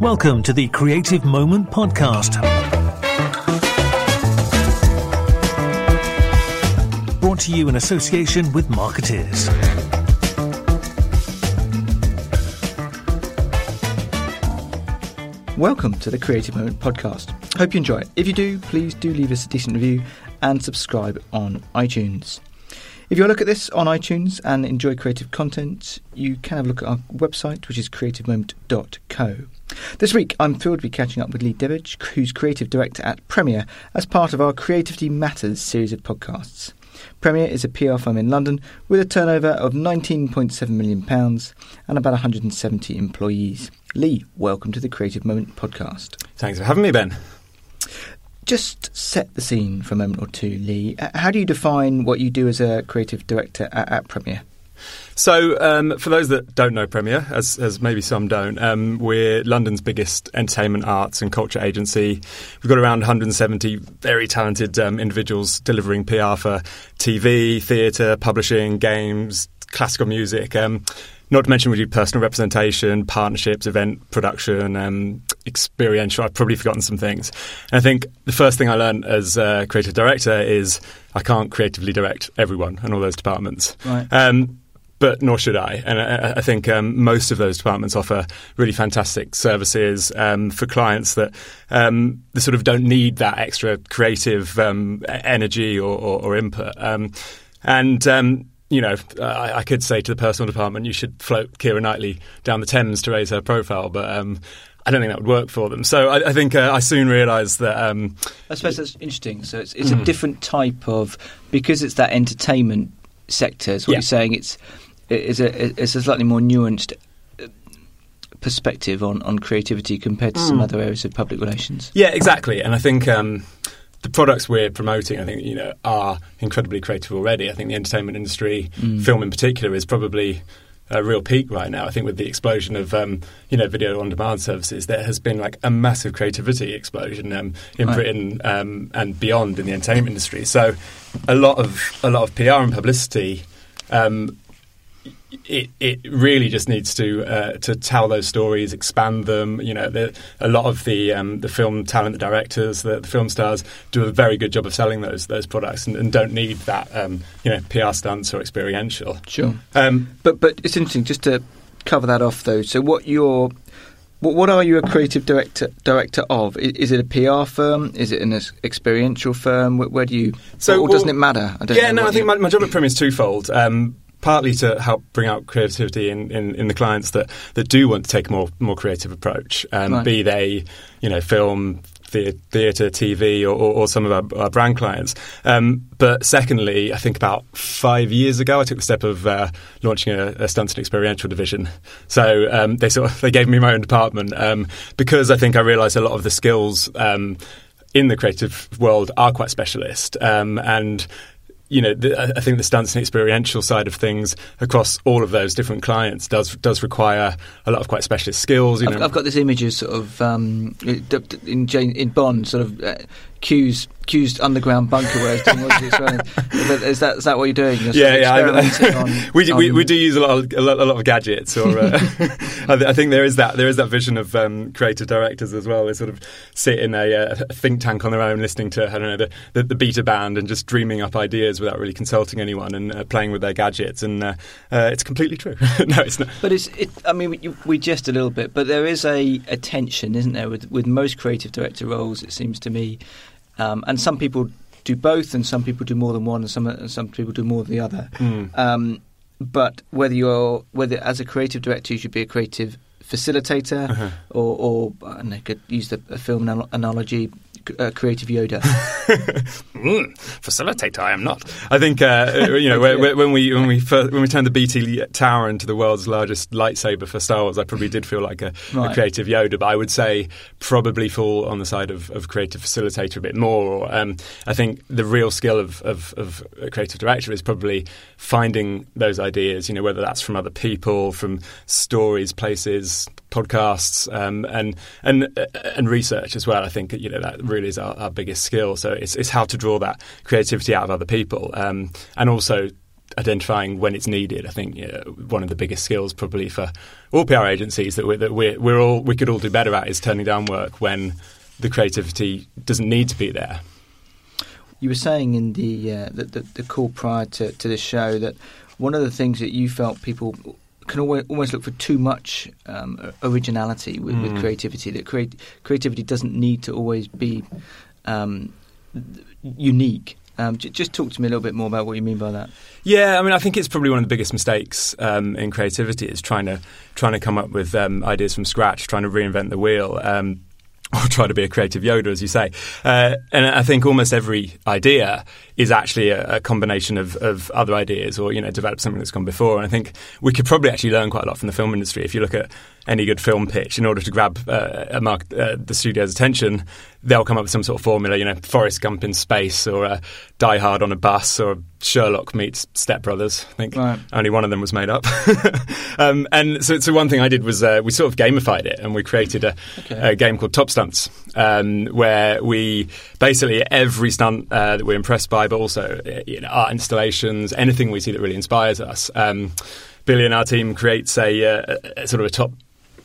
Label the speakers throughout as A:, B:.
A: Welcome to the Creative Moment Podcast. Brought to you in association with Marketeers.
B: Welcome to the Creative Moment podcast. Hope you enjoy it. If you do, please do leave us a decent review and subscribe on iTunes. If you look at this on iTunes and enjoy creative content, you can have a look at our website, which is creativemoment.co. This week, I'm thrilled to be catching up with Leigh Debbage, who's creative director at Premier, as part of our Creativity Matters series of podcasts. Premier is a PR firm in London with a turnover of £19.7 million and about 170 employees. Leigh, welcome to the Creative Moment podcast.
C: Thanks for having me, Ben.
B: Just set the scene for a moment or two, Leigh. Uh, How do you define what you do as a creative director at, at Premier?
C: So, um, for those that don't know Premier, as, as maybe some don't, um, we're London's biggest entertainment, arts, and culture agency. We've got around 170 very talented um, individuals delivering PR for TV, theatre, publishing, games, classical music. Um, not to mention we do personal representation, partnerships, event production, um, experiential. I've probably forgotten some things. And I think the first thing I learned as a creative director is I can't creatively direct everyone and all those departments.
B: Right.
C: Um, but nor should I. And I, I think um, most of those departments offer really fantastic services um, for clients that, um, that sort of don't need that extra creative um, energy or, or, or input. Um, and um, you know, I, I, could say to the personal department, you should float Keira Knightley down the Thames to raise her profile, but um, I don't think that would work for them. So I, I think uh, I soon realised that. Um,
B: I suppose that's interesting. So it's, it's mm. a different type of because it's that entertainment sector. So what
C: Yeah.
B: you're saying it's it's a it's a slightly more nuanced uh, perspective on, on creativity compared to some other areas of public relations.
C: Yeah, exactly. And I think um, the products we're promoting, I think you know, are incredibly creative already. I think the entertainment industry, film in particular, is probably a real peak right now. I think with the explosion of um, you know video on demand services, there has been like a massive creativity explosion um, in
B: Right.
C: Britain um, and beyond in the entertainment industry. So a lot of a lot of PR and publicity. It, it really just needs to uh, to tell those stories, expand them. You know, the, a lot of the um, the film talent, the directors, the, the film stars do a very good job of selling those those products and, and don't need that um, you know PR stunts or experiential.
B: Sure.
C: Um,
B: But but it's interesting just to cover that off though. So what you're what, what are you a creative director director of? Is it a PR firm? Is it an experiential firm? Where, where do you?
C: So,
B: or doesn't it matter? I don't
C: yeah,
B: know
C: no, I think my, my job at Premier is twofold. Um, partly to help bring out creativity in, in, in the clients that, that do want to take a more more creative approach, um,
B: Right.
C: be they you know film. Theatre, TV, or, or, or some of our, our brand clients. Um, but secondly, I think about five years ago, I took the step of uh, launching a, a stunts and experiential division. So um, they sort of they gave me my own department um, because I think I realised a lot of the skills um, in the creative world are quite specialist, um, and you know, the, I think the stunts and experiential side of things across all of those different clients does does require a lot of quite specialist skills. You
B: I've,
C: know,
B: I've got this image of sort of um, in Jane, in Bond, sort of uh, Q's Q's underground bunker where he's doing all these experiments. Is that, is that what you're doing? You're
C: yeah, yeah.
B: on-
C: we, do, we
B: on-
C: we do use a lot of a lot, a lot of gadgets, or uh, I, th- I think there is that there is that vision of um, creative directors as well. They sort of sit in a, uh, think tank on their own, listening to I don't know the, the, the beta band and just dreaming up ideas without really consulting anyone and uh, playing with their gadgets. And uh, uh, it's completely true. no, it's not.
B: But it's, it, I mean, we, we jest a little bit, but there is a, a tension, isn't there, with, with most creative director roles, it seems to me. Um, and some people do both, and some people do more than one, and some, and some people do more than the other.
C: Mm.
B: Um, but whether you're, whether as a creative director you should be a creative facilitator,
C: Uh-huh.
B: or, or I know, could use the a film analogy, uh, creative Yoda.
C: Mm, facilitator, I am not. I think uh, you know when, when we when we first, when we turned the BT Tower into the world's largest lightsaber for Star Wars, I probably did feel like a,
B: Right.
C: a creative Yoda, but I would say probably fall on the side of, of creative facilitator a bit more. Um, I think the real skill of, of, of a creative director is probably finding those ideas. You know, whether that's from other people, from stories, places, podcasts, um, and and and research as well. I think you know that really is our, our biggest skill. So it's it's how to draw that creativity out of other people, um, and also identifying when it's needed. I think you know, one of the biggest skills probably for all PR agencies that we're, that we're, we're all we could all do better at is turning down work when the creativity doesn't need to be there.
B: You were saying in the uh, the, the, the, call prior to, to this show that one of the things that you felt people can always, almost look for too much um, originality with, mm. with, creativity. That create, creativity doesn't need to always be um, unique. Um, j- just talk to me a little bit more about what you mean by that.
C: Yeah, I mean, I think it's probably one of the biggest mistakes um, in creativity is trying to trying to come up with um, ideas from scratch, trying to reinvent the wheel. Or try to be a creative Yoda, as you say. Uh, and I think almost every idea is actually a, a combination of, of, other ideas, or you know, develop something that's gone before. And I think we could probably actually learn quite a lot from the film industry if you look at any good film pitch. In order to grab uh, mark, uh, the studio's attention, they'll come up with some sort of formula. You know, Forrest Gump in space, or uh, Die Hard on a bus, or Sherlock meets Step Brothers. I think right. only one of them was made up. um, and so, so one thing I did was uh, we sort of gamified it, and we created a, okay. a game called Top Stunts, um, where we basically every stunt uh, that we're impressed by, but also uh, you know, art installations, anything we see that really inspires us. Um, Billy and our team creates a, uh, a sort of a top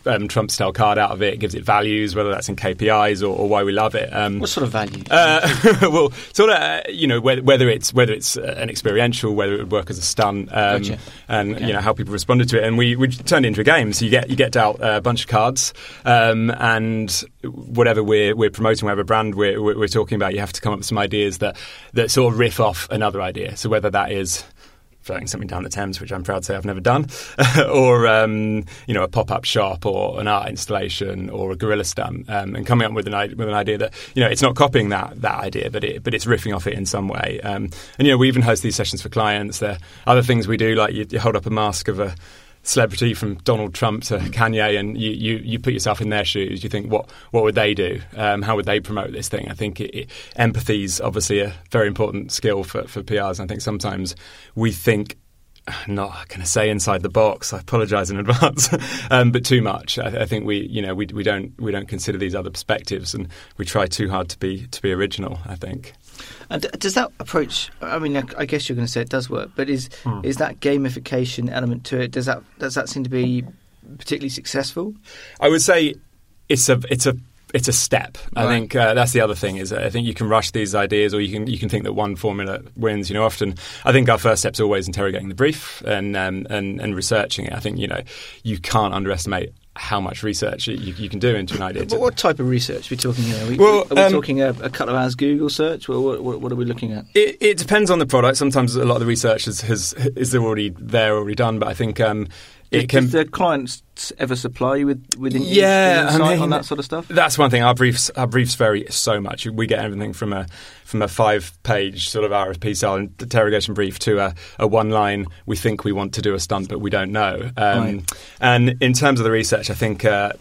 C: um, Trump style card out of it. it. gives it values, whether that's in KPIs or, or why we love it.
B: Um, what sort of value?
C: Uh, well, sort of, uh, you know, whether, whether, it's whether it's uh, an experiential, whether it would work as a stunt, um, gotcha. and okay. you know how people responded to it. And we, we turned it into a game. So you get you get out a bunch of cards, um, and whatever we're we're promoting, whatever brand we're, we're talking about, you have to come up with some ideas that that sort of riff off another idea. So whether that is floating something down the Thames, which I'm proud to say I've never done, or um, you know a pop-up shop or an art installation or a guerrilla stunt, um, and coming up with an with an idea that you know it's not copying that that idea, but it but it's riffing off it in some way. Um, and you know we even host these sessions for clients. There are other things we do, like you, you hold up a mask of a celebrity from Donald Trump to Kanye, and you, you, you put yourself in their shoes. You think, what what would they do? Um, how would they promote this thing? I think it, it, empathy is obviously a very important skill for, for PRs. And I think sometimes we think not going to say inside the box. I apologise in advance, um, but too much. I, I, think we, you know, we, we don't we don't consider these other perspectives, and we try too hard to be to be original. I think.
B: And does that approach? I mean, I guess you're going to say it does work, but is hmm. is that gamification element to it? Does that does that seem to be particularly successful?
C: I would say it's a it's a it's a step. Right. I think uh, that's the other thing is I think you can rush these ideas, or you can you can think that one formula wins. You know, often I think our first step is always interrogating the brief and um, and and researching it. I think you know you can't underestimate how much research you, you, can do into an idea.
B: But what type of research are we talking here? Are we, well, are we um, talking a, a, couple of hours Google search? What, what, what are we looking at?
C: It, it, depends on the product. Sometimes a lot of the research is, has, is already there, already done. But I think um,
B: it can. Does the clients ever supply you with with yeah, insight I mean, on that sort of stuff?
C: That's one thing. Our briefs our briefs vary so much. We get everything from a from a five page sort of RFP style interrogation brief to a, a, one line. We think we want to do a stunt, but we don't know. Um, right. And in terms of the research, I think uh,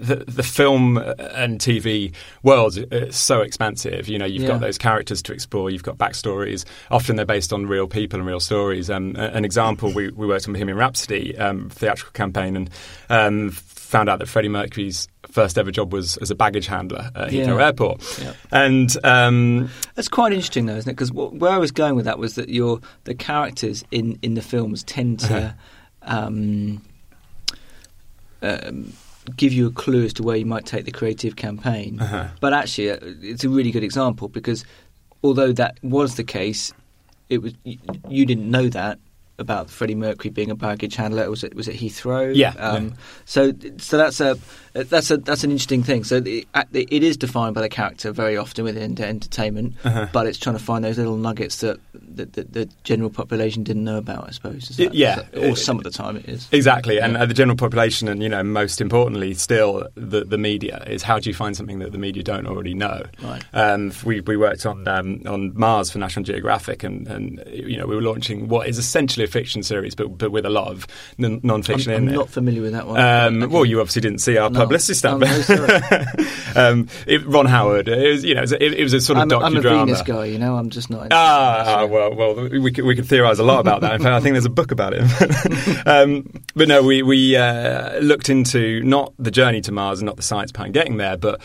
C: the, the, film and TV world is so expansive. You know, you've yeah. got those characters to explore. You've got backstories. Often they're based on real people and real stories. Um, an example, we, we worked on Bohemian Rhapsody um, theatrical campaign and um, found out that Freddie Mercury's first ever job was as a baggage handler at Heathrow yeah. Airport. Yeah. And um,
B: that's quite interesting, though, isn't it? Because where I was going with that was that your the characters in in the films tend to. Uh-huh. Um, um, give you a clue as to where you might take the creative campaign. Uh-huh. But actually, uh, it's a really good example because although that was the case, it was you, you didn't know that about Freddie Mercury being a baggage handler. Was it was it Heathrow?
C: Yeah. Um, yeah.
B: So so that's a that's a that's an interesting thing. So it, it is defined by the character very often within entertainment, uh-huh. but it's trying to find those little nuggets that the, the, the general population didn't know about. I suppose. That,
C: yeah.
B: That, or some of the time it is.
C: Exactly, yeah. and uh, the general population, and you know, most importantly, still the the media is how do you find something that the media don't already know? Right. Um, we we worked on um, on Mars for National Geographic, and and you know we were launching what is essentially a fiction series, but but with a lot of non fiction
B: in
C: I'm
B: it. Not familiar with that one. Um,
C: okay. Well, you obviously didn't see our. No publicity stuff. No, um, it, Ron Howard. It was, you know, it, it was a sort of
B: I'm,
C: docudrama. I'm a
B: Venus guy, you know. I'm just not.
C: Ah, so. well, well, we could, we could theorise a lot about that. In fact, I think there's a book about it. um, but no, we we uh, looked into not the journey to Mars and not the science behind getting there, but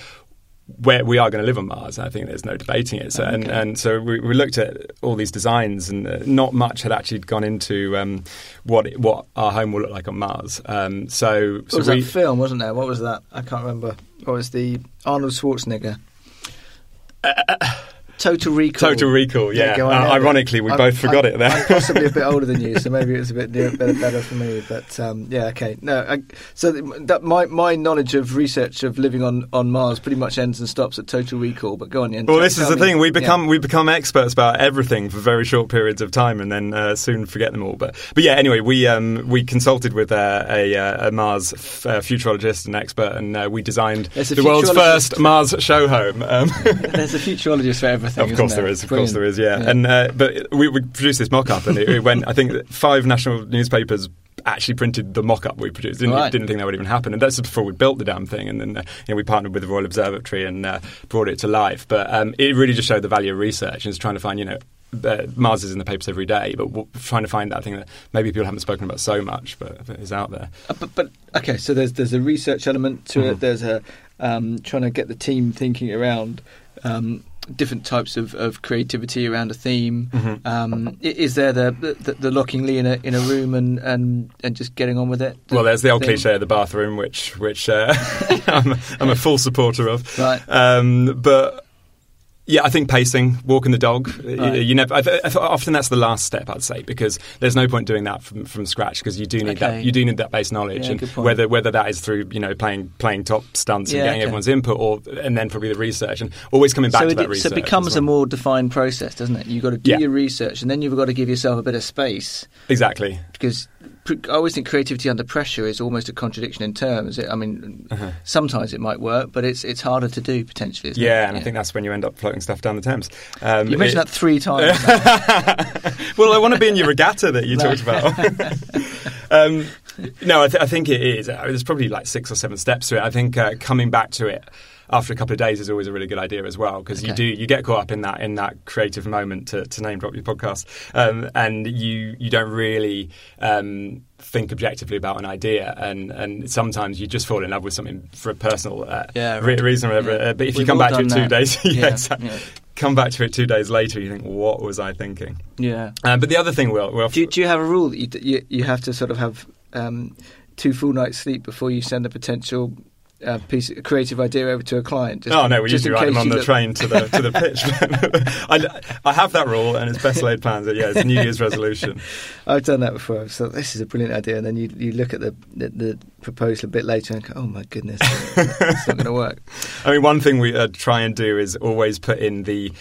C: where we are going to live on Mars. I think there's no debating it. So,
B: Okay.
C: and, and so we, we looked at all these designs, and uh, not much had actually gone into um, what it, what our home will look like on Mars. Um, so, so
B: was
C: we,
B: that film, wasn't there? What was that? I can't remember. What was the Arnold Schwarzenegger? Total Recall.
C: Total Recall, yeah.
B: go,
C: Uh, ironically, we
B: I'm-
C: both forgot
B: I'm-
C: it there.
B: I'm possibly a bit older than you, so maybe it was a bit near, better, better for me. But um, yeah, okay. No, I, so that my my knowledge of research of living on, on Mars pretty much ends and stops at Total Recall. But go on, Ian.
C: Well, this is the
B: me.
C: thing. We
B: Yeah.
C: become we become experts about everything for very short periods of time, and then uh, soon forget them all. But but yeah. Anyway, we um, we consulted with uh, a, uh, a Mars f- uh, futurologist and expert, and uh, we designed the world's first Mars show home. Um,
B: There's a futurologist for everything.
C: Of course there is. Of course there is. Yeah,
B: Yeah.
C: and uh, but we, we produced this mock-up, and it, it went. I think five national newspapers actually printed the mock-up we produced. Didn't,
B: Right.
C: didn't think that would even happen, and that's before we built the damn thing. And then uh, you know, we partnered with the Royal Observatory and uh, brought it to life. But um, it really just showed the value of research and it's trying to find, you know. Uh, Mars is in the papers every day, but w- trying to find that thing that maybe people haven't spoken about so much, but, but is out there.
B: Uh, but, but okay, so there's there's a research element to it.
C: Mhm.
B: There's a um, trying to get the team thinking around um, different types of, of creativity around a theme.
C: Mhm.
B: Um, is there the, the the locking Leigh in a in a room and, and, and just getting on with it?
C: Well, there's the old
B: thing?
C: cliche of the bathroom, which which uh, I'm, I'm a full supporter of.
B: Right.
C: Um, but yeah, I think pacing, walking the dog. You,
B: Right.
C: you never. I I often that's the last step, I'd say, because there's no point doing that from, from scratch because you do need
B: Okay.
C: that. You do need that base knowledge,
B: Yeah,
C: and whether whether that is through you know playing playing top stunts and getting
B: okay.
C: everyone's input, or and then probably the research, and always coming back
B: so
C: to
B: it,
C: that
B: so it becomes
C: as
B: a more defined process, doesn't it? You've got to do
C: Yeah.
B: your research, and then you've got to give yourself a bit of space
C: exactly.
B: because I always think creativity under pressure is almost a contradiction in terms. It, I mean,
C: Uh-huh.
B: sometimes it might work, but it's it's harder to do potentially. Isn't
C: Yeah,
B: it?
C: and I think that's when you end up floating stuff down the Thames. Um,
B: you mentioned
C: it-
B: that three times.
C: well, I want to be in your regatta that you talked about. um, no, I, th- I think it is. Uh, There's probably like six or seven steps to it. I think uh, coming back to it after a couple of days is always a really good idea as well because you do you get caught up in that in that creative moment to, to name drop your podcast um, and you you don't really um, think objectively about an idea and and sometimes you just fall in love with something for a personal uh,
B: Yeah, right.
C: reason or whatever.
B: Yeah.
C: Uh, but if you
B: We've
C: come back to it two
B: that.
C: days, yeah,
B: Yeah,
C: exactly. come back to it two days later, you think, what was I thinking?
B: yeah.
C: Um, but the other thing, Will, well,
B: Do you, do you have a rule that you, you you have to sort of have um, two full nights sleep before you send a potential uh, piece of creative idea over to a client? Just,
C: oh no, we
B: just
C: usually write them on the
B: look-
C: train to the to the pitch. I, I have that rule, and it's best laid plans. Yeah, it's a New Year's resolution.
B: I've done that before. So this is a brilliant idea, and then you you look at the the, the proposal a bit later and go, oh my goodness, it's not going to work.
C: I mean, one thing we uh, try and do is always put in the.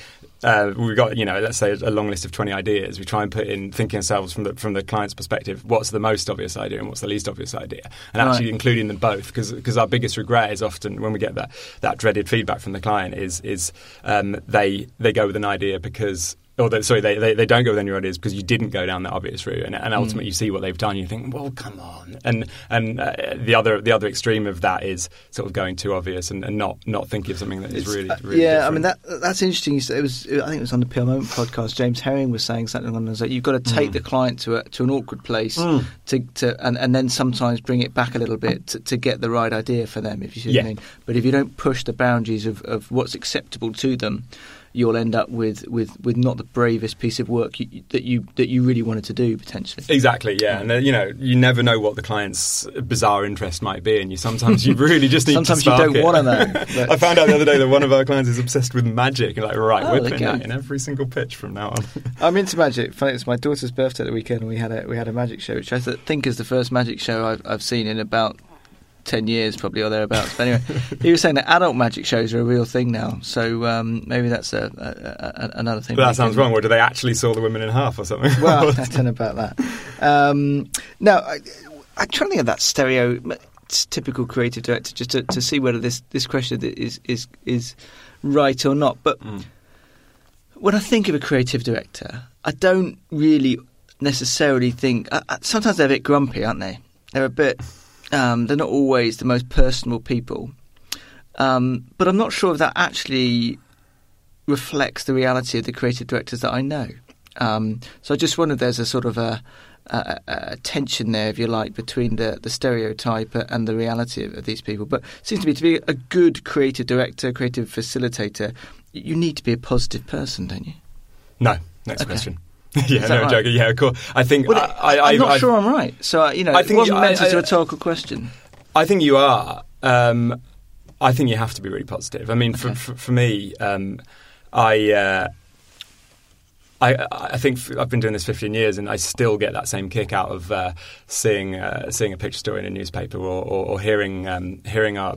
C: Uh, we've got, you know, let's say a long list of twenty ideas. We try and put in thinking ourselves from the from the client's perspective. What's the most obvious idea and what's the least obvious idea, and actually including them both. Because our biggest regret is often when we get that that dreaded feedback from the client is is um, they they go with an idea because. Or they, sorry, they, they, they don't go with any ideas because you didn't go down that obvious route, and, and ultimately you see what they've done, you think, well, come on. And and uh, the other the other extreme of that is sort of going too obvious and, and not not thinking of something that is really,
B: Uh,
C: really
B: yeah, I mean that that's interesting. It was I think it was on the PR Moment podcast. James Herring was saying something on the like you've got to take
C: Mm.
B: the client to a, to an awkward place
C: Mm.
B: to, to and, and then sometimes bring it back a little bit to, to get the right idea for them. If you see what
C: Yeah.
B: I mean. But if you don't push the boundaries of, of what's acceptable to them. You'll end up with, with, with not the bravest piece of work you, that you that you really wanted to do potentially.
C: Exactly, yeah, and uh, you know, you never know what the client's bizarre interest might be, and you sometimes you really just need.
B: Sometimes
C: to
B: you don't wanna know,
C: I found out the other day that one of our clients is obsessed with magic, and like, right,
B: Oh,
C: we're
B: there
C: putting
B: you
C: that in every single pitch from now on.
B: I'm into magic. Funny, it's my daughter's birthday the weekend, and we had a we had a magic show, which I th- think is the first magic show I've, I've seen in about ten years, probably or thereabouts. But anyway, he was saying that adult magic shows are a real thing now, so um, maybe that's a, a, a, another thing.
C: But that sounds wrong. Or do they actually saw the women in half or something?
B: Well, I don't know about that. Um, no, I, I'm trying to think of that stereo typical creative director, just to, to see whether this, this question is is is right or not. But
C: Mm.
B: when I think of a creative director, I don't really necessarily think. Uh, uh, sometimes they're a bit grumpy, aren't they? They're a bit. Um, they're not always the most personal people. Um, but I'm not sure if that actually reflects the reality of the creative directors that I know. Um, so I just wonder if there's a sort of a, uh, uh, tension there, if you like, between the, the stereotype and the reality of, of, these people. But it seems to me to be a good creative director, creative facilitator, you need to be a positive person, don't you?
C: No. Next okay. question. yeah, no, right? joking. Yeah, cool. I think well, I,
B: am not I, sure I'm right. So uh, you know, I think it wasn't meant as a rhetorical question.
C: I think you are. Um, I think you have to be really positive. I mean, okay. for, for, for, me, um, I. Uh, I, I think I've been doing this 15 years, and I still get that same kick out of uh, seeing uh, seeing a picture story in a newspaper or, or, or hearing um, hearing our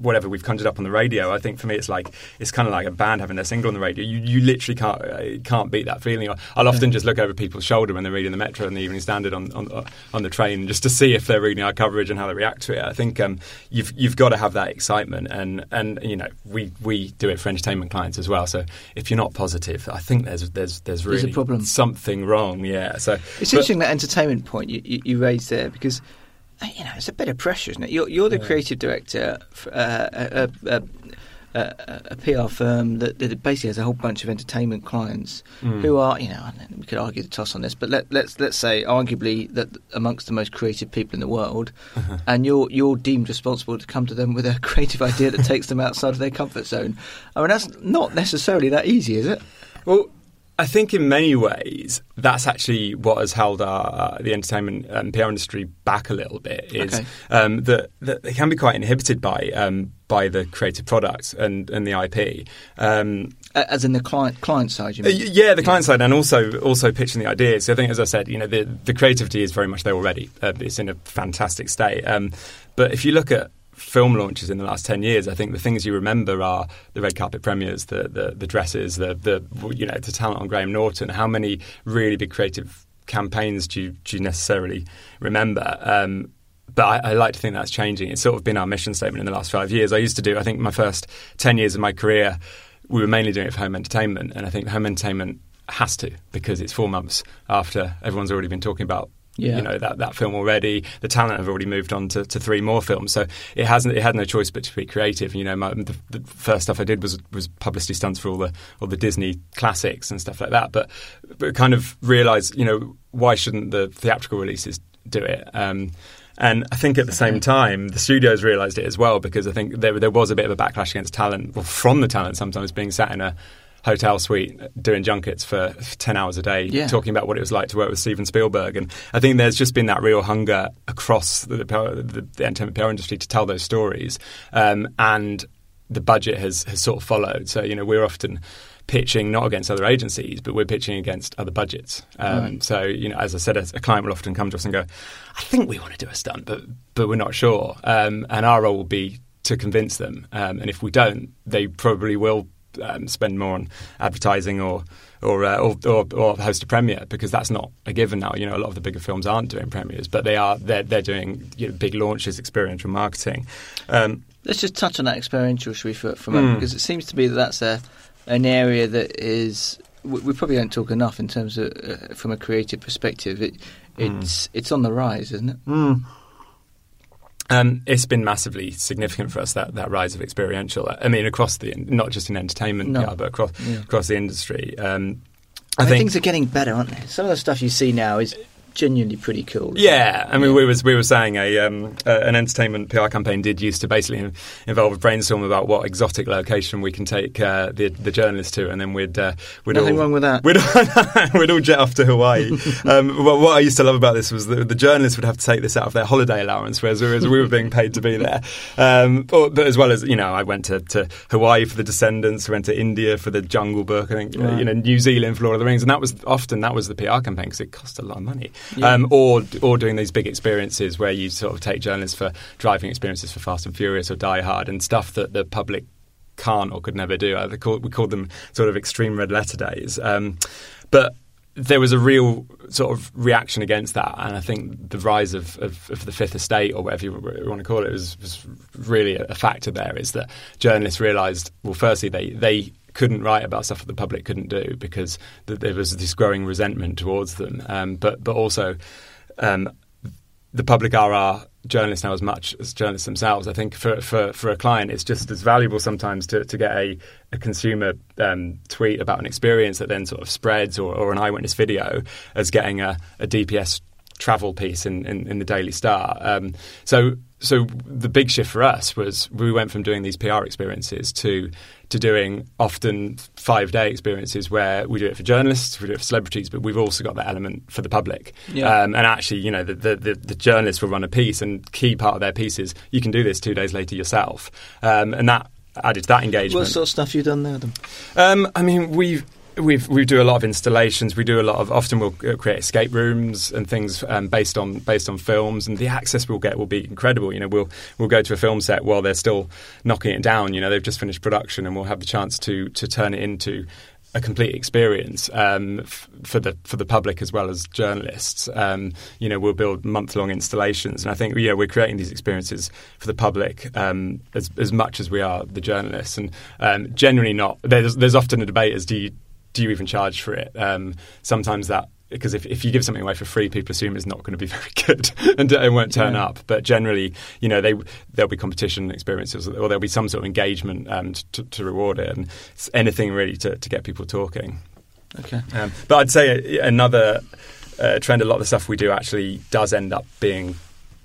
C: whatever we've conjured up on the radio. I think for me, it's like it's kind of like a band having their single on the radio. You, you literally can't uh, can't beat that feeling. I'll often just look over people's shoulder when they're reading the Metro and the Evening Standard on on, uh, on the train just to see if they're reading our coverage and how they react to it. I think um, you've you've got to have that excitement, and and you know we we do it for entertainment clients as well. So if you're not positive, I think there's there's there's really
B: there's a problem.
C: something wrong. Yeah. So
B: it's but, interesting that entertainment point you, you, you raised there because you know, it's a bit of pressure, isn't it? You're, you're the yeah. creative director, for, uh, a, a, a, a, PR firm that, that, basically has a whole bunch of entertainment clients mm. who are, you know, we could argue the toss on this, but let, us let's, let's say arguably that amongst the most creative people in the world, uh-huh. and you're you're deemed responsible to come to them with a creative idea that takes them outside of their comfort zone. I mean, that's not necessarily that easy, is it?
C: Well, I think in many ways that's actually what has held our, uh, the entertainment and PR industry back a little bit. Is okay. um, that, that they can be quite inhibited by um, by the creative products and, and the IP. Um,
B: as in the client client side, you mean?
C: Uh, yeah, the client side, and also also pitching the ideas. So I think, as I said, you know, the, the creativity is very much there already. Uh, it's in a fantastic state. Um, but if you look at film launches in the last 10 years, I think the things you remember are the red carpet premieres, the, the, the dresses, the, the, you know, the talent on Graham Norton. How many really big creative campaigns do you, do you necessarily remember? Um, but I, I, like to think that's changing. It's sort of been our mission statement in the last five years. I used to do, I think, my first 10 years of my career, we were mainly doing it for home entertainment. And I think home entertainment has to because it's four months after everyone's already been talking about yeah. you know that, that film already. The talent have already moved on to, to three more films, so it hasn't. It had no choice but to be creative. You know, my, the, the, first stuff I did was was publicity stunts for all the all the Disney classics and stuff like that. But but kind of realised, you know, why shouldn't the theatrical releases do it? Um, and I think at the same time, the studios realised it as well because I think there, there was a bit of a backlash against talent, well, from the talent sometimes being sat in a hotel suite doing junkets for 10 hours a day yeah. talking about what it was like to work with Steven Spielberg. And I think there's just been that real hunger across the, the, the entertainment PR industry to tell those stories. Um, and the budget has, has sort of followed. So you know we're often pitching not against other agencies but we're pitching against other budgets. Um, right. so you know as I said a, a, client will often come to us and go I think we want to do a stunt but but we're not sure. Um, and our role will be to convince them. Um, and if we don't they probably will um, spend more on advertising or or, uh, or, or, or host a premiere because that's not a given now. You know, a lot of the bigger films aren't doing premieres, but they are they're, they're doing you know, big launches, experiential marketing. Um,
B: Let's just touch on that experiential, should we, for, for a moment, mm. because it seems to be that that's a an area that is we, we probably don't talk enough in terms of uh, from a creative perspective. It, hmm. it's mm. it's on the rise, isn't it?
C: Mm. Um, it's been massively significant for us that, that rise of experiential. I mean, across the not just in entertainment, no. yeah, but across yeah. across the industry. Um,
B: I, I think things are getting better, aren't they? Some of the stuff you see now is genuinely pretty cool.
C: Yeah, I mean, we was we were saying a um, uh, an entertainment PR campaign did used to basically involve a brainstorm about what exotic location we can take uh, the the journalists to, and then we'd uh, we'd
B: nothing
C: all,
B: wrong with that.
C: We'd, we'd all jet off to Hawaii. um, what I used to love about this was that the journalists would have to take this out of their holiday allowance, whereas, whereas we were being paid to be there. Um, but, but, as well as you know, I went to, to Hawaii for the Descendants, I went to India for the Jungle Book, I think right. you know New Zealand for Lord of the Rings, and that was often that was the PR campaign because it cost a lot of money. Yeah. Um, or or doing these big experiences where you sort of take journalists for driving experiences for Fast and Furious or Die Hard and stuff that the public can't or could never do. Uh, we called them sort of extreme red letter days. Um, but there was a real sort of reaction against that, and I think the rise of, of, of the Fifth Estate, or whatever you want to call it, was, was really a factor. There is that journalists realised, well, firstly, they they couldn't write about stuff that the public couldn't do because th- there was this growing resentment towards them. Um, but but also, um, the public are our journalists now as much as journalists themselves. I think for, for, for a client, it's just as valuable sometimes to, to get a, a consumer um, tweet about an experience that then sort of spreads or, or an eyewitness video as getting a, a DPS travel piece in, in, in the Daily Star. Um, so so the big shift for us was we went from doing these PR experiences to to doing often five day experiences where we do it for journalists, we do it for celebrities, but we've also got that element for the public.
B: Yeah.
C: Um, and actually, you know, the, the, the, the journalists will run a piece, and key part of their piece is you can do this two days later yourself, um, and that added to that engagement.
B: What sort of stuff you done there? Then?
C: Um, I mean, we've We've, we do a lot of installations. We do a lot of. Often we'll uh, create escape rooms and things um, based on based on films, and the access we'll get will be incredible. You know, we'll we'll go to a film set while they're still knocking it down. You know, they've just finished production, and we'll have the chance to to turn it into a complete experience um, f- for the for the public as well as journalists. Um, you know, we'll build month long installations, and I think yeah, we're creating these experiences for the public um, as as much as we are the journalists, and um, generally not. There's there's often a debate as do you do you even charge for it? Um, sometimes that because if, if you give something away for free, people assume it's not going to be very good and it won't turn
B: Yeah.
C: up. But generally, you know, they there'll be competition experiences or there'll be some sort of engagement um, to, to reward it, and it's anything really to, to get people talking.
B: Okay.
C: Um, but I'd say another uh, trend, a lot of the stuff we do actually does end up being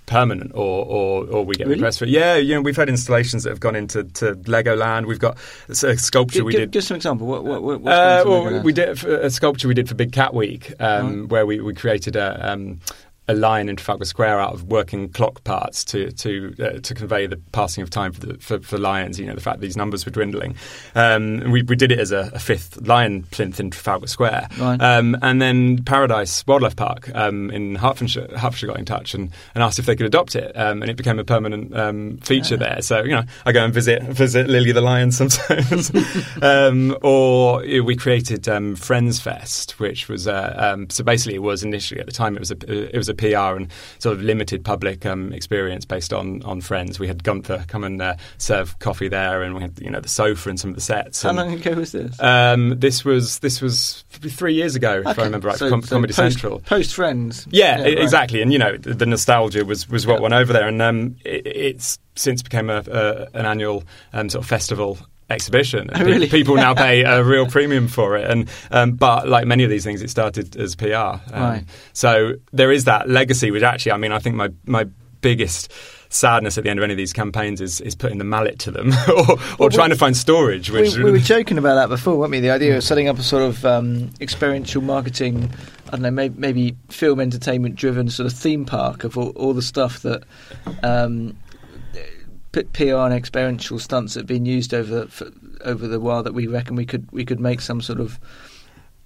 C: permanent or, or, or we get
B: Really?
C: requests for yeah you know we've had installations that have gone into to Legoland we've got a sculpture
B: Give,
C: we
B: give,
C: did
B: give some example. What, what,
C: uh,
B: going
C: well, we did a sculpture we did for Big Cat Week, um,
B: Right.
C: where we, we created a. Um, a lion in Trafalgar Square out of working clock parts to to uh, to convey the passing of time for, the, for for lions. You know the fact that these numbers were dwindling. Um, we we did it as a, a fifth lion plinth in Trafalgar Square.
B: Right.
C: Um, and then Paradise Wildlife Park um, in Hertfordshire, Hertfordshire got in touch and, and asked if they could adopt it, um, and it became a permanent um, feature there. So you know, I go and visit visit Lily the lion sometimes. um, or you know, we created um, Friends Fest, which was uh, um, so basically it was initially at the time it was a it was a PR and sort of limited public um, experience based on on Friends. We had Gunther come and uh, serve coffee there, and we had you know the sofa and some of the sets.
B: How
C: and,
B: long ago was this?
C: um, this was this was three years ago, if I remember right,
B: So-
C: Com-
B: so
C: Comedy
B: post,
C: Central.
B: Post Friends.
C: Yeah, e- exactly. And you know, the, the nostalgia was, was what
B: Yeah.
C: went over there, and um, it, it's since became a, a, an annual um, sort of festival exhibition.
B: Oh, really?
C: People now pay a real premium for it, and um, but like many of these things, it started as PR. Um,
B: Right.
C: So there is that legacy, which actually, I mean, I think my my biggest. Sadness at the end of any of these campaigns is, is putting the mallet to them, or, or
B: Well,
C: trying
B: we-
C: to find storage.
B: We,
C: Which
B: we were joking about that before, weren't we? The idea of setting up a sort of um, experiential marketing, I don't know, maybe, maybe film entertainment driven sort of theme park of all, all the stuff that um, PR and experiential stunts that have been used over for, over the while that we reckon we could we could make some sort of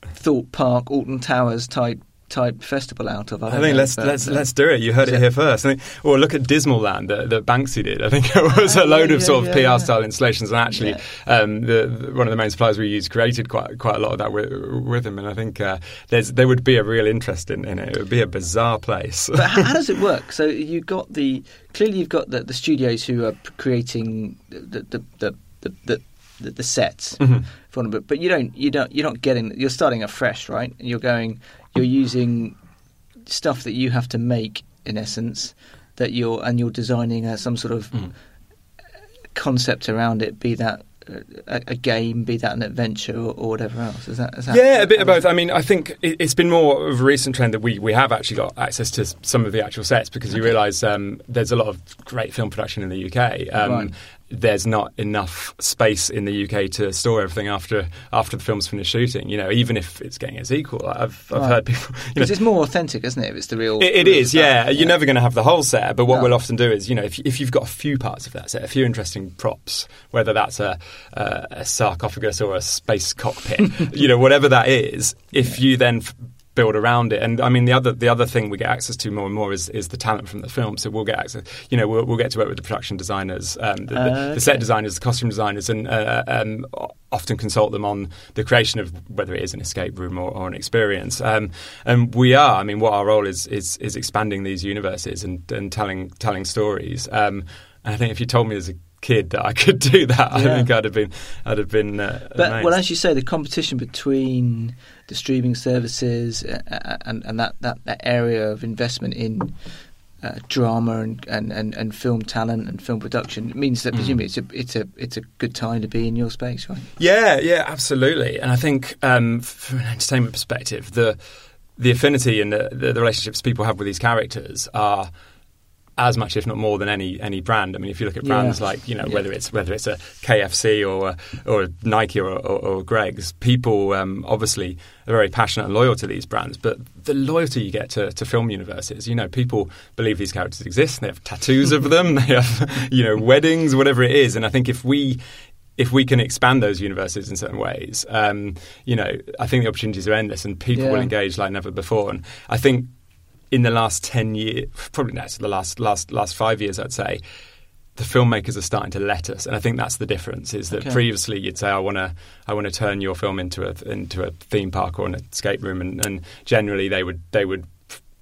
B: Thought Park, Alton Towers type type festival out of. I,
C: I think let's let's let's do it. You heard it here first. I think, or look at Dismaland that, that Banksy did. I think it was
B: Ah,
C: a load
B: yeah,
C: of sort of
B: yeah, yeah,
C: PR style installations, and actually, um, the, the- one of the main suppliers we used created quite quite a lot of that with, with him. And I think uh, there's there would be a real interest in, in it. It would be a bizarre place.
B: but how, how does it work? So you've got the clearly you've got the, the studios who are creating the the the the, the, the, the sets
C: Mhm.
B: but but you don't you don't you're not getting you're starting afresh, right? And you're going you're using stuff that you have to make in essence that you're and you're designing uh, some sort of
C: Mhm.
B: concept around it, be that uh, a, a game, be that an adventure or, or whatever else. Is that, is that
C: Yeah, a bit of both. I mean, I think it, it's been more of a recent trend that we, we have actually got access to some of the actual sets because you realise um, there's a lot of great film production in the UK. Um,
B: Right.
C: There's not enough space in the UK to store everything after after the film's finished shooting. You know, even if it's getting its equal, I've I've
B: Right.
C: heard people. You know,
B: it's more authentic, isn't it? If it's the real.
C: it, it
B: real
C: is,
B: stuff.
C: yeah. You're never going to have the whole set, but what
B: No.
C: we'll often do is, you know, if, if you've got a few parts of that set, a few interesting props, whether that's a, a, a sarcophagus or a space cockpit, you know, whatever that is, if you then f- build around it, and I mean, the other the other thing we get access to more and more is, is the talent from the film. So we'll get access, you know, we'll, we'll get to work with the production designers, um, the, the,
B: Uh,
C: the set designers, the costume designers, and uh, um, often consult them on the creation of whether it is an escape room or, or an experience. Um, and we are, I mean, what our role is is, is expanding these universes and, and telling telling stories. Um, and I think if you told me as a kid that I could do that, I
B: Yeah.
C: think I'd have been I'd have been. Uh,
B: But
C: amazed.
B: well, as you say, the competition between the streaming services uh, uh, and, and that, that, that area of investment in uh, drama and, and, and, and film talent and film production means that
C: Mm.
B: presumably it's a it's a it's a good time to be in your space, right?
C: Yeah, yeah, absolutely. And I think um, from an entertainment perspective, the the affinity and the, the, the relationships people have with these characters are as much, if not more, than any any brand. I mean, if you look at brands
B: Yeah.
C: like you know
B: Yeah.
C: whether it's whether it's a KFC or a, or a Nike or, or, or Greggs, people um, obviously are very passionate and loyal to these brands. But the loyalty you get to, to film universes, you know, people believe these characters exist. And they have tattoos of them. They have you know weddings, whatever it is. And I think if we if we can expand those universes in certain ways, um, you know, I think the opportunities are endless, and people will engage like never before. And I think in the last ten years, probably not the last last last five years, I'd say. The filmmakers are starting to let us, and I think that's the difference. Is that
B: Okay.
C: previously you'd say, "I want to, I want to turn your film into a into a theme park or an escape room," and, and generally they would they would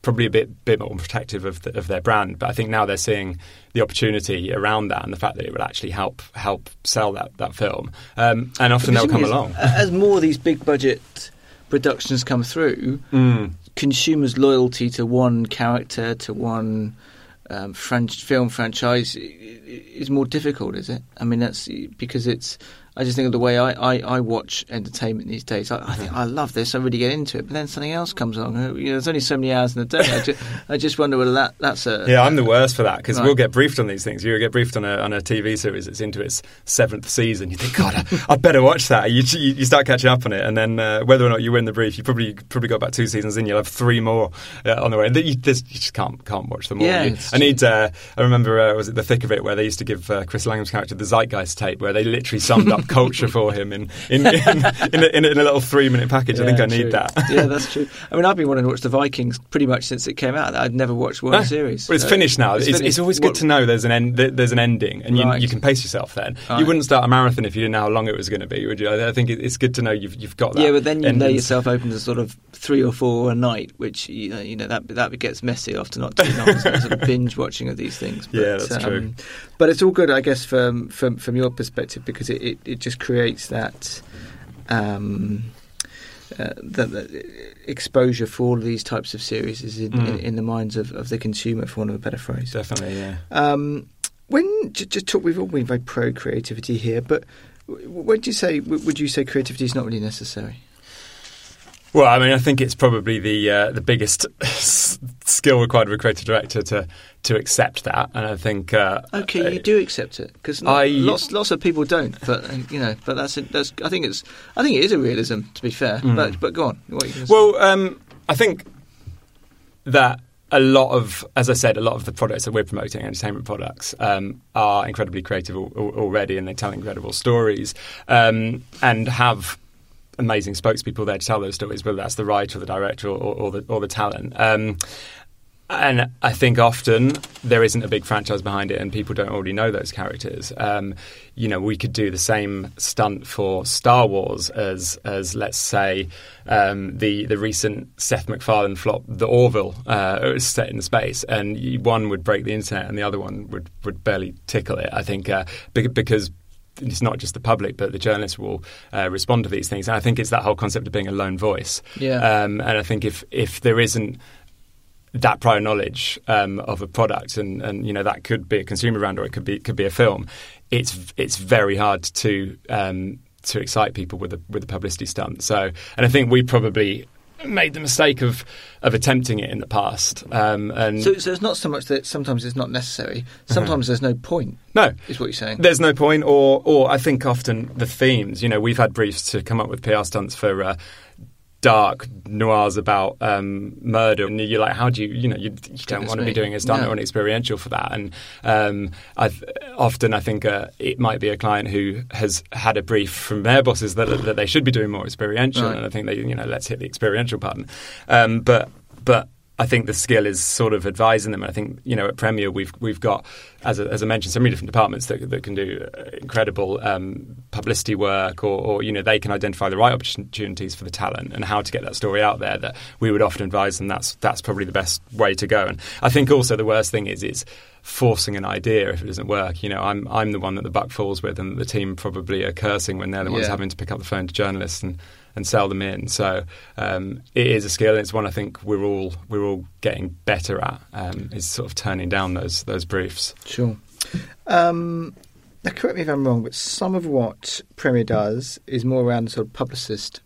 C: probably a bit bit more protective of the, of their brand. But I think now they're seeing the opportunity around that and the fact that it would actually help help sell that that film. Um, and often they'll come along.
B: As, as more of these big budget productions come through,
C: Mm.
B: Consumers' loyalty to one character, to one um, film franchise, is more difficult, is it? I mean, that's because it's. I just think of the way I, I, I watch entertainment these days. I, I think I love this. I really get into it, but then something else comes along. You know, there's only so many hours in the day. I just, I just wonder whether that that's a
C: Yeah, I'm the worst for that because
B: Right.
C: we'll get briefed on these things. You'll get briefed on a, on a TV series that's into its seventh season. You think, God, I, I'd better watch that. You, you, you start catching up on it, and then uh, whether or not you win the brief, you probably probably got about two seasons in. You'll have three more uh, on the way, and you, you just can't can't watch them all.
B: Yeah,
C: You- I need. Uh, I remember uh, was it the thick of it where they used to give uh, Chris Langham's character the Zeitgeist tape, where they literally summed up culture for him in in in, in, in, a, in, a, little three minute package. I think
B: Yeah,
C: I need
B: true.
C: that.
B: yeah, that's true. I mean, I've been wanting to watch the Vikings pretty much since it came out. I'd never watched one
C: No.
B: series.
C: Well, it's
B: So
C: finished now. It's, it's,
B: finished.
C: always
B: What-
C: good to know there's an end. There's an ending, and you,
B: Right.
C: you can pace yourself. Then
B: Right.
C: you wouldn't start a marathon if you didn't know how long it was going to be, would you? I think it's good to know you've you've got that.
B: Yeah, but then you lay yourself open to sort of three or four a night, which you know, you know that that gets messy after not too long. sort of binge watching of these things. But, um,
C: Yeah, that's true.
B: But it's all good, I guess, from from from your perspective because it it, it just creates that. Um, uh, the exposure for all of these types of series is in,
C: Mm.
B: in, in the minds of, of the consumer, for want of a better phrase.
C: Definitely, yeah.
B: Um, when just talk, we've all been very pro creativity here, but would you say would you say creativity is not really necessary?
C: Well, I mean, I think it's probably the uh, the biggest skill required of a creative director to to accept that, and I think. Uh,
B: Okay, you
C: uh,
B: do accept it because
C: I-
B: lots lots of people don't. But uh, you know, but that's that's. I think it's I think it is a realism to be fair.
C: Mm.
B: But but go on. You?
C: Well, um, I think that a lot of, as I said, a lot of the products that we're promoting, entertainment products, um, are incredibly creative al- already, and they tell incredible stories um, and have amazing spokespeople there to tell those stories, whether that's the writer or the director or, or, the, or the talent. Um, and I think often there isn't a big franchise behind it, and people don't already know those characters. Um, you know, we could do the same stunt for Star Wars as, as let's say, um, the the recent Seth MacFarlane flop, The Orville, uh, set in space, and one would break the internet, and the other one would, would barely tickle it. I think uh, because it's not just the public, but the journalists will uh, respond to these things. And I think it's that whole concept of being a lone voice.
B: Yeah.
C: Um, and I think if if there isn't that prior knowledge um, of a product, and, and you know that could be a consumer brand or it could be could be a film. It's it's very hard to um, to excite people with a with a publicity stunt. So, and I think we probably made the mistake of of attempting it in the past. Um, and
B: so, so it's not so much that sometimes it's not necessary. Sometimes there's no point.
C: no,
B: Is what you're saying?
C: there's no point, or or I think often the themes. You know, we've had briefs to come up with PR stunts for. Uh, Dark noirs about um, murder, and you're like, how do you, you know, you, you don't want to be doing a stunt
B: No.
C: or an experiential for that. And um, I've, often, I think uh, it might be a client who has had a brief from their bosses that, that they should be doing more experiential,
B: Right.
C: and I think they, you know, let's hit the experiential button. Um, but but I think the skill is sort of advising them. And I think you know at Premier we've we've got as, a, as I mentioned so many different departments that, that can do uh, incredible um, publicity work, or, or you know they can identify the right opportunities for the talent and how to get that story out there. That we would often advise them that's that's probably the best way to go. And I think also the worst thing is is forcing an idea if it doesn't work. You know, I'm I'm the one that the buck falls with, and the team probably are cursing when they're the ones
B: Yeah.
C: having to pick up the phone to journalists and, and sell them in. So um, it is a skill, and it's one I think we're all we're all getting better at. Um, is sort of turning down those those briefs.
B: Sure. Um, now, correct me if I'm wrong, but some of what Premier does is more around the sort of publicist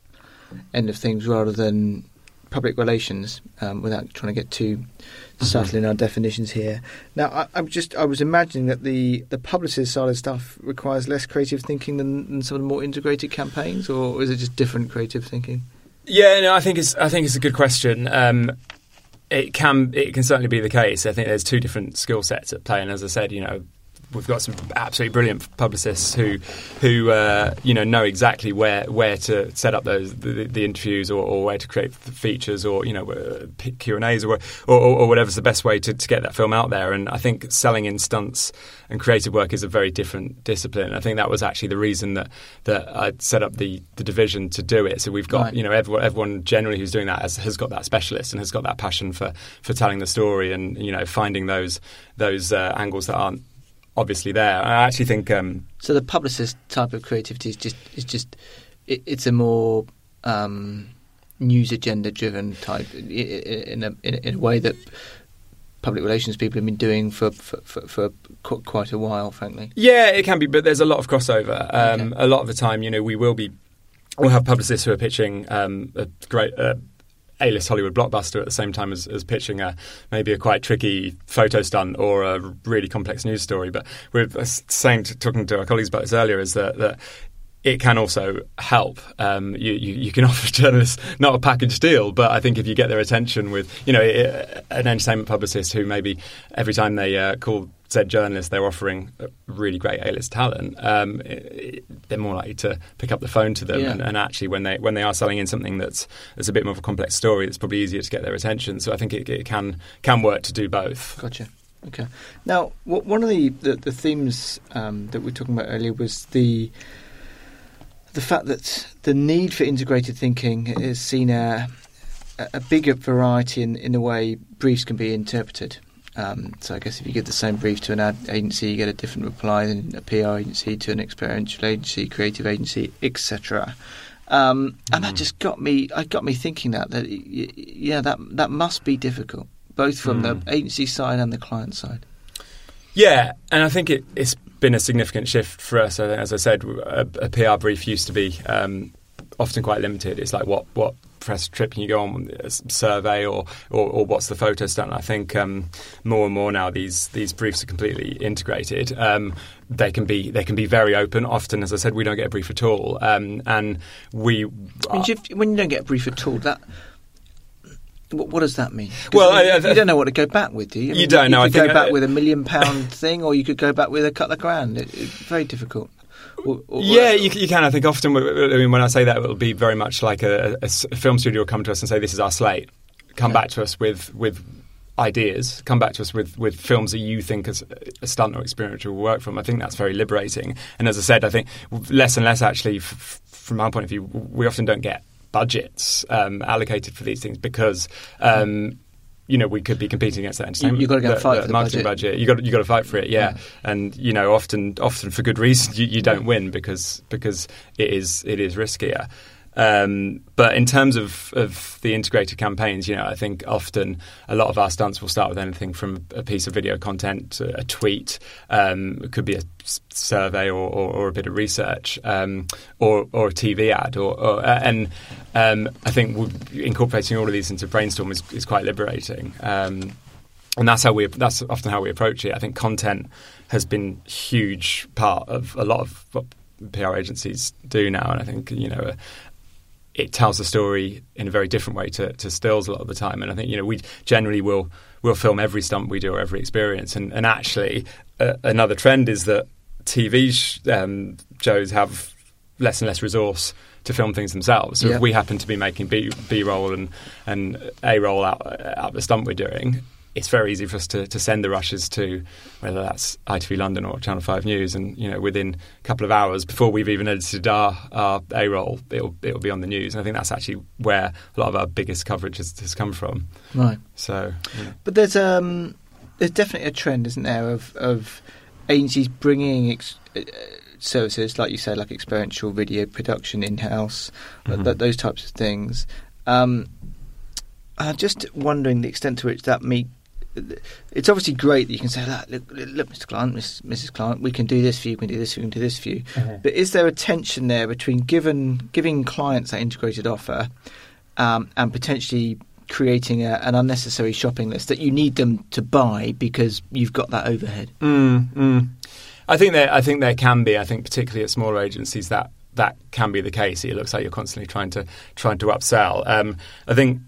B: end of things rather than public relations, um, without trying to get too subtle in our definitions here. Now, I, I'm just I was imagining that the the publicist side of stuff requires less creative thinking than, than some of the more integrated campaigns, or is it just different creative thinking?
C: Yeah, no, I think it's I think it's a good question. Um, it can it can certainly be the case. I think there's two different skill sets at play, and as I said, you know, we've got some absolutely brilliant publicists who who uh, you know know exactly where where to set up those the, the interviews or, or, where to create the features or you know Q and A's or, or, or whatever's the best way to, to get that film out there. And I think selling in stunts and creative work is a very different discipline. I think that was actually the reason that that I set up the the division to do it. So we've got right. you know everyone, everyone generally who's doing that has, has got that specialist and has got that passion for for telling the story and you know finding those those uh, angles that aren't obviously there. I actually think um,
B: so. The publicist type of creativity is just is just it, it's a more um, news agenda driven type in a, in a way that public relations people have been doing for for, for, for quite a while, frankly.
C: Yeah, it can be, but there's a lot of crossover. Um, okay. A lot of the time, you know, we will be we'll have publicists who are pitching um, a great uh, a-list Hollywood blockbuster at the same time as, as pitching a maybe a quite tricky photo stunt or a really complex news story. But we're saying, to, talking to our colleagues about this earlier, is that, that it can also help. Um, you, you, you, can offer journalists not a package deal, but I think if you get their attention with, you know, an entertainment publicist who maybe every time they uh, call said journalist they're offering really great A-list talent, um, it, they're more likely to pick up the phone to them. Yeah. And, and, actually, when they when they are selling in something that's that's a bit more of a complex story, it's probably easier to get their attention. So I think it, it can can work to do both.
B: Gotcha. Okay. Now, one of the the, the themes um, that we were talking about earlier was the the fact that the need for integrated thinking is seen a, a bigger variety in, in the way briefs can be interpreted. Um, so I guess if you give the same brief to an ad agency, you get a different reply than a PR agency to an experiential agency, creative agency, etc. Um, and that mm. just got me. I got me thinking that that yeah, that that must be difficult, both from mm. the agency side and the client side.
C: Yeah, and I think it, it's been a significant shift for us. As I said, a, a PR brief used to be um, often quite limited. It's like what what press trip and you go on a survey or, or, or what's the photo stunt? I think um, more and more now these these briefs are completely integrated. Um, they can be they can be very open. Often, as I said, we don't get a brief at all, um, and we.
B: When you, when you don't get a brief at all, that what, does that mean? Well, I, I, you don't know what to go back with, do you? I
C: mean, you don't know.
B: You could go back with a million pound thing, or you could go back with a couple of grand. It, it's very difficult.
C: Or, or, yeah, you, you, can. I think often, I mean, when I say that, it will be very much like a, a, a film studio will come to us and say, "This is our slate. Come yeah. back to us with with ideas. Come back to us with, with films that you think as a stunt or experiential will work from." I think that's very liberating. And as I said, I think less and less actually, f- from our point of view, we often don't get budgets um, allocated for these things because. Um, you know, we could be competing against that entertainment.
B: You've got to go fight
C: the,
B: for the
C: marketing budget. budget. You got you got to fight for it, yeah. yeah. And you know, often often for good reason, you, you, don't win because because it is it is riskier. Um, but in terms of, of the integrated campaigns, you know, I think often a lot of our stunts will start with anything from a piece of video content, a tweet, um, it could be a survey or, or, or a bit of research, um, or, or a TV ad, or, or uh, and um, I think incorporating all of these into brainstorm is, is quite liberating. Um, and that's how we that's often how we approach it. I think content has been huge part of a lot of PR agencies do now, and I think you know it tells the story in a very different way to, to stills a lot of the time. And I think you know we generally will will film every stunt we do or every experience. And, and actually, uh, another trend is that TV sh- um, shows have less and less resource to film things themselves. So if we happen to be making B, B roll and and A roll out out the stunt we're doing, it's very easy for us to, to send the rushes to whether that's ITV London or Channel 5 News, and you know within a couple of hours before we've even edited our, our A roll, it'll it'll be on the news. And I think that's actually where a lot of our biggest coverage has, has come from.
B: Right.
C: So,
B: but there's um there's definitely a trend, isn't there, of of agencies bringing. Ex- uh, services like you said, like experiential video production in house, mm-hmm. th- those types of things. Um, I'm just wondering the extent to which that may it's obviously great that you can say, look, look, look Mr. Client, Miss, Mrs. Client, we can do this for you, we can do this, we can do this for you. Mm-hmm. But is there a tension there between given giving clients that integrated offer um, and potentially creating a, an unnecessary shopping list that you need them to buy because you've got that overhead.
C: Mm, mm. I think there. I think there can be. I think particularly at smaller agencies that that can be the case. It looks like you're constantly trying to trying to upsell. Um, I think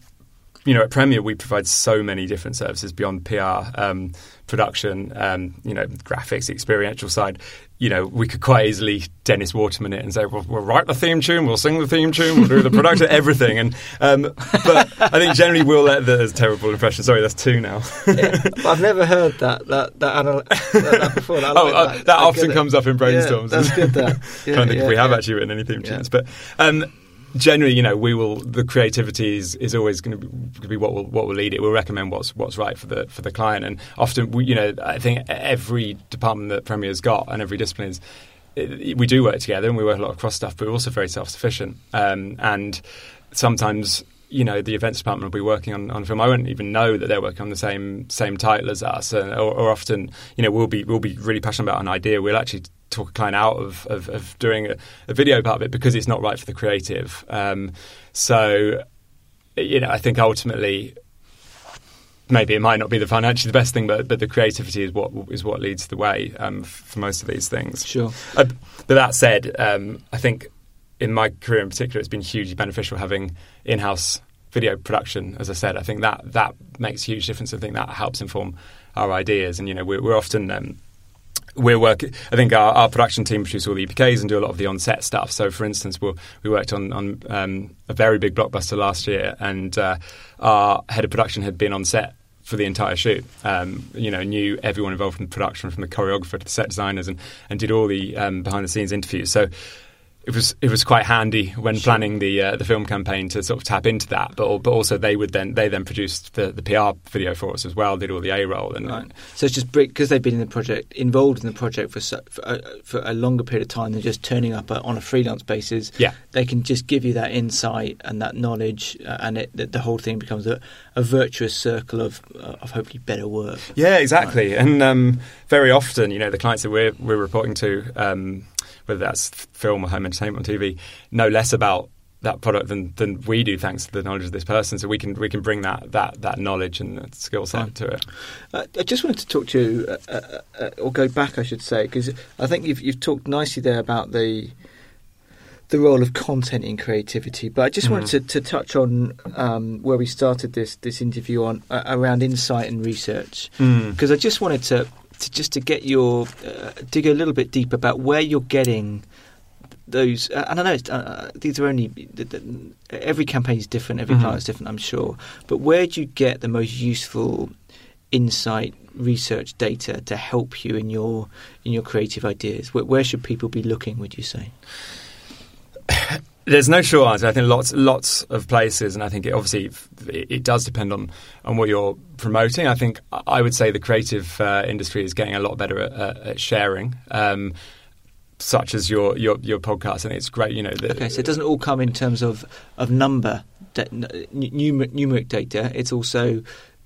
C: you know, at Premier, we provide so many different services beyond PR, um, production, um, you know, graphics, experiential side. You know, we could quite easily Dennis Waterman it and say, well, we'll write the theme tune, we'll sing the theme tune, we'll do the production, everything. And um, but I think generally we'll let the terrible impression. Sorry, that's two now.
B: yeah, I've never heard that that that, anal- that, that before. That,
C: oh, uh, that, often comes up in brainstorms.
B: Yeah, that's good. That.
C: Yeah, I don't think we have actually written any theme tunes, but. Generally, you know, we will the creativity is, is always going to be what will what will lead it. We'll recommend what's what's right for the for the client, and often, we, you know, I think every department that Premier's got and every discipline is. we do work together and we work a lot of cross stuff, but we're also very self sufficient. Um, and sometimes you know the events department will be working on, on film. I won't even know that they're working on the same same title as us, or, or, often you know we'll be we'll be really passionate about an idea. We'll actually talk a client out of, of, of doing a, a, video part of it because it's not right for the creative. Um, so, you know, I think ultimately, maybe it might not be the financially the best thing, but but the creativity is what is what leads the way um, for most of these things.
B: Sure.
C: Uh, but that said, um, I think in my career in particular, it's been hugely beneficial having in-house video production. As I said, I think that that makes a huge difference. I think that helps inform our ideas, and you know, we're, we're often um, we're working. I think our, our, production team produce all the EPKs and do a lot of the on-set stuff. So, for instance, we we worked on, on um, a very big blockbuster last year, and uh, our head of production had been on set for the entire shoot. Um, you know, knew everyone involved in production, from the choreographer to the set designers, and, and did all the um, behind-the-scenes interviews. So it was it was quite handy when planning the uh, the film campaign to sort of tap into that. But but also they would then they then produced the, the PR video for us as well. Did all the A roll and
B: right. so it's just because they've been in the project involved in the project for for a, for a, longer period of time than just turning up on a freelance basis.
C: Yeah,
B: they can just give you that insight and that knowledge, uh, and it, the, the, whole thing becomes a, a virtuous circle of uh, of hopefully better work.
C: Yeah, exactly. Right. And um, very often, you know, the clients that we're we're reporting to. Um, whether that's film or home entertainment on TV, know less about that product than, than we do, thanks to the knowledge of this person. So we can we can bring that that, that knowledge and skill set yeah. to it.
B: Uh, I just wanted to talk to you, uh, uh, uh or go back, I should say, because I think you've you've talked nicely there about the the role of content in creativity. But I just mm-hmm. wanted to, to, touch on um, where we started this this interview on uh, around insight and research, because mm. I just wanted to to just to get your uh, dig a little bit deep about where you're getting those. Uh, and I know uh, these are only the, the, every campaign is different, every mm-hmm. client is different. I'm sure, but where do you get the most useful insight? research data to help you in your in your creative ideas where, where should people be looking would you say
C: There's no sure answer. I think lots, lots of places, and I think it obviously it, it does depend on, on what you're promoting. I think I would say the creative uh, industry is getting a lot better at, at sharing. Um, such as your, your your podcast, and it's great. You know,
B: the, okay, so it doesn't all come in terms of of number, numeric data. It's also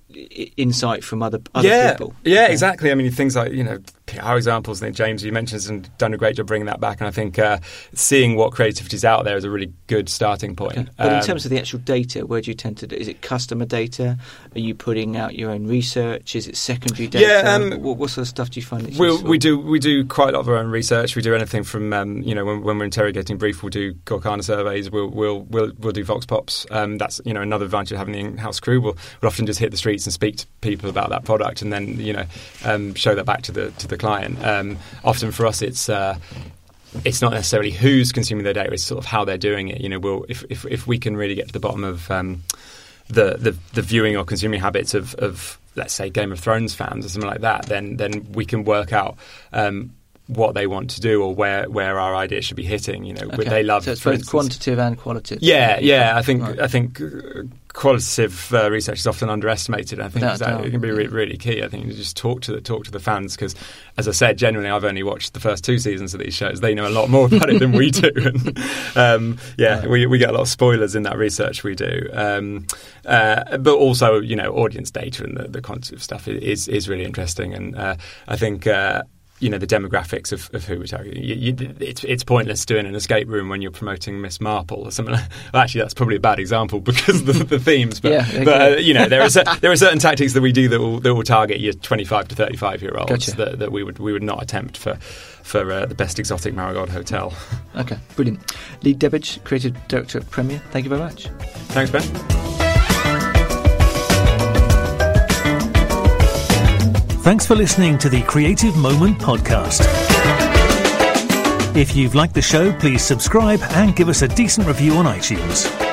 B: insight from other, other
C: yeah,
B: people.
C: Yeah, exactly. I mean, things like you know PR examples. I think James, you mentioned, and done a great job bringing that back. And I think uh, seeing what creativity is out there is a really good starting point. Okay.
B: But um, in terms of the actual data, where do you tend to? Do? Is it customer data? Are you putting out your own research? Is it secondary data?
C: Yeah, um,
B: what, what, sort of stuff do you find?
C: We, we do we do quite a lot of our own research. We do anything from um, you know when, when, we're interrogating brief, we'll do Gorkana surveys. We'll we'll we'll, we'll do Vox Pops. Um, that's you know another advantage of having the in-house crew. We'll, we'll often just hit the streets and speak to people about that product, and then you know um, show that back to the to the client. Um, often for us, it's uh, it's not necessarily who's consuming their data; it's sort of how they're doing it. You know, we'll, if, if if we can really get to the bottom of um, the, the, the viewing or consuming habits of, of let's say Game of Thrones fans or something like that, then then we can work out. Um, what they want to do or where, where our ideas should be hitting. You know,
B: okay.
C: they love.
B: So it's both instance, quantitative and qualitative.
C: Yeah, yeah. I think right. I think qualitative uh, research is often underestimated. I think that, that it can be re- really key. I think you just talk to the talk to the fans because, as I said, generally I've only watched the first two seasons of these shows. They know a lot more about it than we do. And, um, yeah, right. we, we get a lot of spoilers in that research we do. Um, uh, but also, you know, audience data and the, the quantitative stuff is is really interesting. And uh, I think uh, you know the demographics of, of who we're targeting. You, you, it's, it's pointless doing an escape room when you're promoting Miss Marple or something. Like, well, actually, that's probably a bad example because the, the themes. But,
B: Yeah,
C: but uh, you know there are cer- there are certain tactics that we do that will, that will target your 25 to 35 year olds
B: Gotcha.
C: that, that we would we would not attempt for for uh, the best exotic Marigold hotel.
B: Okay, brilliant. Leigh Debbage, creative director at Premier. Thank you very much.
C: Thanks, Ben.
A: Thanks for listening to the Creative Moment podcast. If you've liked the show, please subscribe and give us a decent review on iTunes.